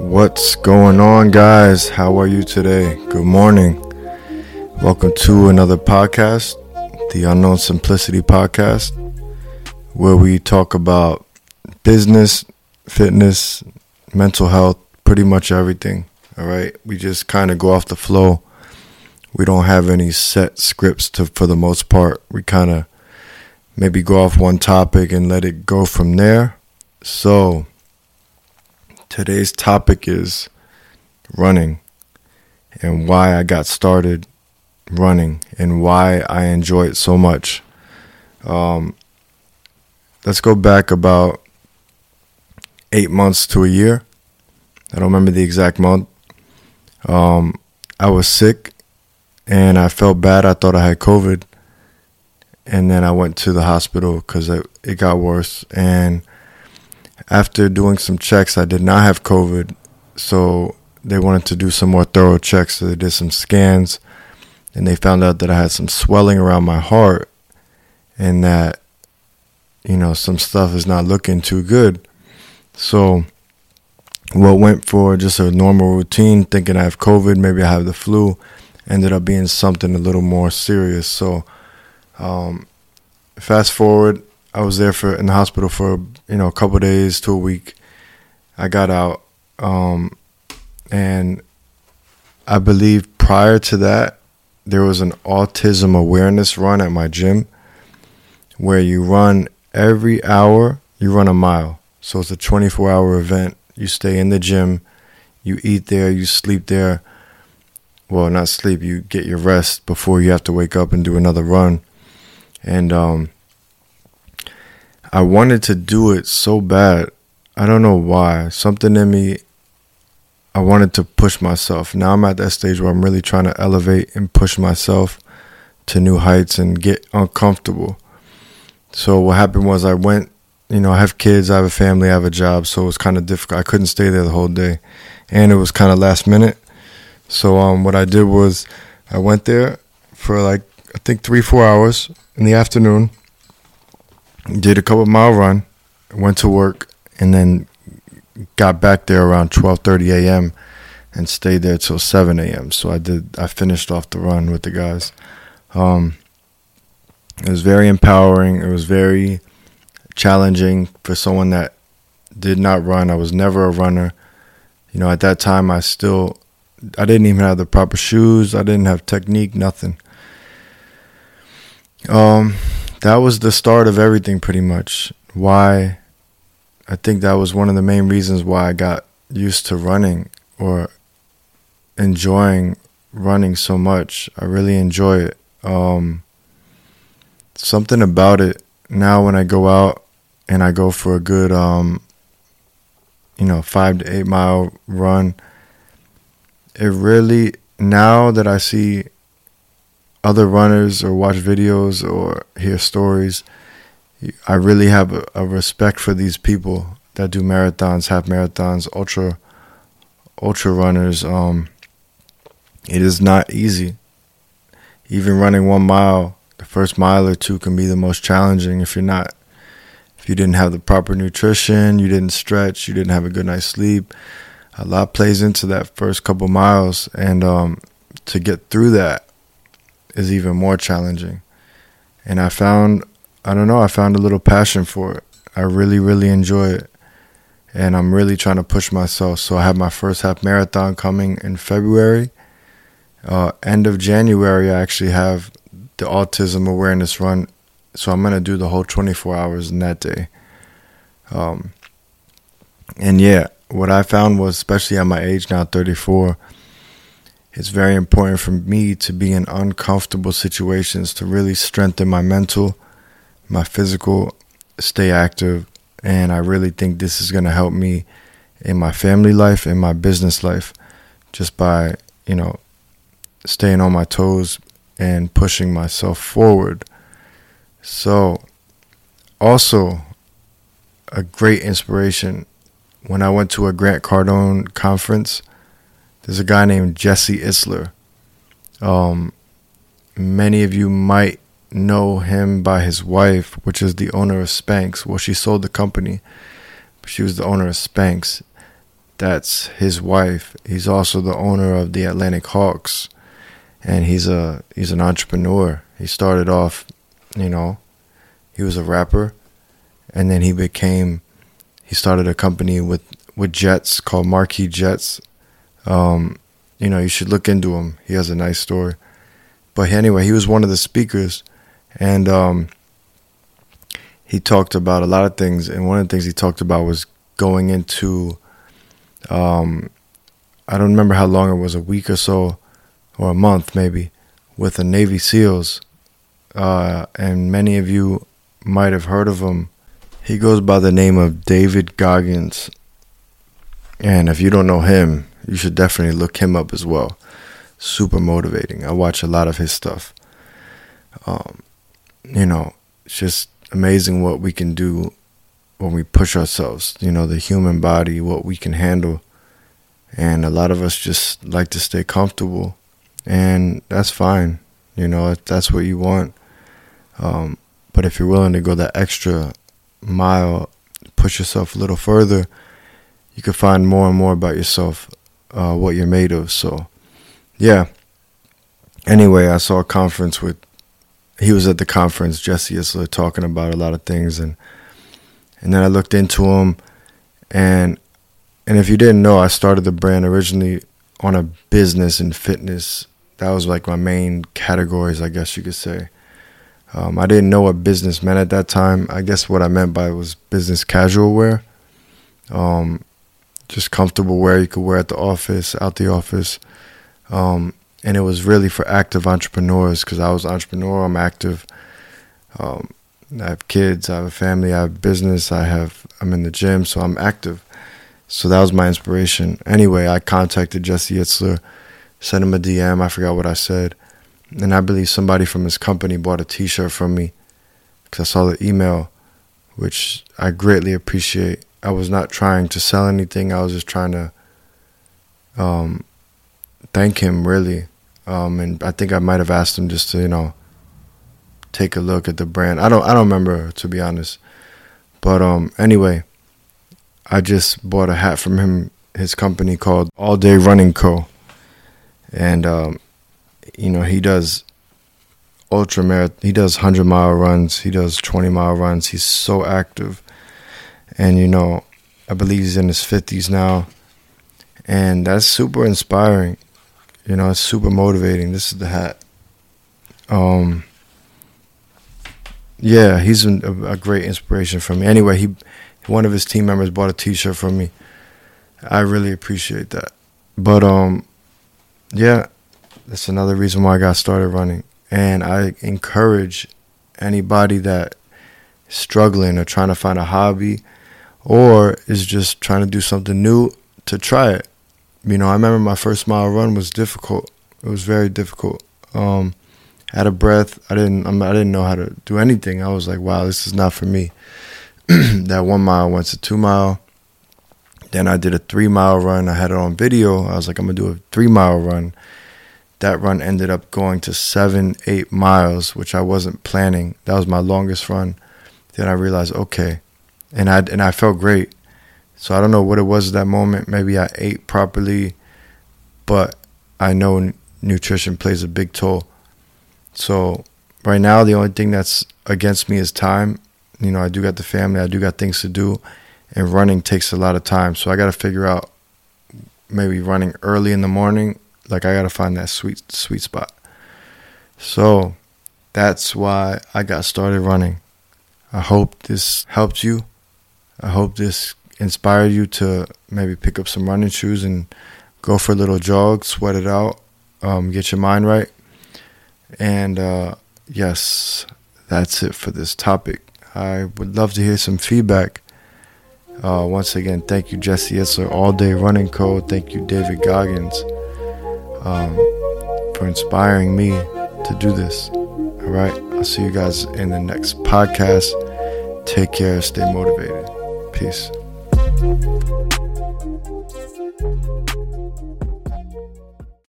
What's going on, guys? How are you today? Good morning. Welcome to another podcast, the Unknown Simplicity Podcast, where we talk about business, fitness, mental health, pretty much everything. All right. We just kind of go off the flow. We don't have any set scripts to, for the most part. We kind of maybe go off one topic and let it go from there. So, today's topic is running and why I got started running and why I enjoy it so much. Um, let's go back about eight months to a year. I don't remember the exact month. Um, I was sick and I felt bad. I thought I had COVID. And then I went to the hospital because it, it got worse. And after doing some checks, I did not have COVID. So they wanted to do some more thorough checks. So they did some scans and they found out that I had some swelling around my heart and that you know some stuff is not looking too good. So what went for just a normal routine, thinking I have COVID, maybe I have the flu, ended up being something a little more serious. So um, fast forward, I was there for in the hospital for you know a couple days to a week. I got out, um, and I believe prior to that, there was an autism awareness run at my gym where you run every hour, you run a mile. So it's a 24 hour event. You stay in the gym, you eat there, you sleep there. Well, not sleep, you get your rest before you have to wake up and do another run. And um, I wanted to do it so bad. I don't know why. Something in me I wanted to push myself. Now I'm at that stage where I'm really trying to elevate and push myself to new heights and get uncomfortable. So what happened was I went, you know, I have kids, I have a family, I have a job, so it was kind of difficult. I couldn't stay there the whole day, and it was kind of last minute. So um, what I did was I went there for like I think three four hours in the afternoon, did a couple mile run, went to work, and then got back there around 12:30 a.m. and stayed there till 7 a.m. So I did I finished off the run with the guys. Um, it was very empowering. It was very challenging for someone that did not run. I was never a runner. You know, at that time I still I didn't even have the proper shoes. I didn't have technique, nothing. Um that was the start of everything pretty much. Why I think that was one of the main reasons why I got used to running or enjoying running so much. I really enjoy it. Um, something about it now when I go out and I go for a good, um, you know, five to eight mile run, it really, now that I see other runners or watch videos or hear stories, I really have a, a, respect for these people that do marathons, half marathons, ultra ultra runners. Um, it is not easy. Even running one mile, the first mile or two can be the most challenging if you're not if you didn't have the proper nutrition, you didn't stretch, you didn't have a good night's sleep. A lot plays into that first couple miles, and um, to get through that is even more challenging. And I found I don't know, I found a little passion for it. I really, really enjoy it. And I'm really trying to push myself. So I have my first half marathon coming in February. Uh, end of January, I actually have the autism awareness run. So I'm going to do the whole 24 hours in that day. Um, and yeah, what I found was, especially at my age now, 34, it's very important for me to be in uncomfortable situations to really strengthen my mental my physical, stay active, and I really think this is going to help me in my family life in my business life just by, you know, staying on my toes and pushing myself forward. So, also a great inspiration when I went to a Grant Cardone conference. There's a guy named Jesse Itzler. Um, many of you might know him by his wife, which is the owner of Spanx. Well, she sold the company, but she was the owner of Spanx. That's his wife. He's also the owner of the Atlanta Hawks, and he's a he's an entrepreneur. He started off, you know, he was a rapper, and then he became he started a company with with jets called Marquis Jets. Um, you know, you should look into him. He has a nice story. But anyway, he was one of the speakers, and um, he talked about a lot of things. And one of the things he talked about was going into, um, I don't remember how long it was, a week or so, or a month maybe, with the Navy SEALs. Uh, and many of you might have heard of him. He goes by the name of David Goggins. And if you don't know him, you should definitely look him up as well. Super motivating. I watch a lot of his stuff. Um, you know, it's just amazing what we can do when we push ourselves. You know, the human body, what we can handle. And a lot of us just like to stay comfortable. And that's fine. You know, if that's what you want. Um, but if you're willing to go that extra mile, push yourself a little further, you can find more and more about yourself, uh, what you're made of. So, yeah. Anyway, I saw a conference with. He was at the conference, Jesse Itzler, talking about a lot of things, and and then I looked into him, and and if you didn't know, I started the brand originally on a business and fitness. That was like my main categories, I guess you could say. Um, I didn't know what business meant at that time. I guess what I meant by was business casual wear. Um, just comfortable wear you could wear at the office, out the office. Um, and it was really for active entrepreneurs because I was entrepreneur. I'm active. Um, I have kids. I have a family. I have business. I have. I'm in the gym, so I'm active. So that was my inspiration. Anyway, I contacted Jesse Itzler, sent him a DM. I forgot what I said, and I believe somebody from his company bought a T-shirt from me because I saw the email, which I greatly appreciate. I was not trying to sell anything. I was just trying to um, thank him, really. Um, and I think I might have asked him just to, you know, take a look at the brand. I don't, I don't remember to be honest. But um, anyway, I just bought a hat from him. His company called All Day Running Co. And um, you know he does ultra marathon. He does hundred mile runs. He does twenty mile runs. He's so active and you know, I believe he's in his fifties now, and that's super inspiring. You know, it's super motivating. This is the hat. Um, yeah, he's a, a great inspiration for me. Anyway, he one of his team members bought a T-shirt for me. I really appreciate that. But um, yeah, that's another reason why I got started running. And I encourage anybody that struggling or trying to find a hobby or is just trying to do something new to try it. You know, I remember my first mile run was difficult. It was very difficult. Um, out of breath. I didn't. I didn't know how to do anything. I was like, wow, this is not for me. that one mile went to two mile. Then I did a three mile run. I had it on video. I was like, I'm gonna do a three mile run. That run ended up going to seven, eight miles, which I wasn't planning. That was my longest run. Then I realized, okay, and I and I felt great. So I don't know what it was at that moment. Maybe I ate properly, but I know nutrition plays a big toll. So right now, the only thing that's against me is time. You know, I do got the family, I do got things to do, and running takes a lot of time. So I got to figure out maybe running early in the morning. Like I got to find that sweet sweet spot. So that's why I got started running. I hope this helped you. I hope this inspired you to maybe pick up some running shoes and go for a little jog, sweat it out, um, get your mind right. And uh, yes, that's it for this topic. I would love to hear some feedback. Uh, once again, thank you, Jesse Itzler, All Day Running Code. Thank you, David Goggins, um, for inspiring me to do this. All right, I'll see you guys in the next podcast. Take care, stay motivated. Peace.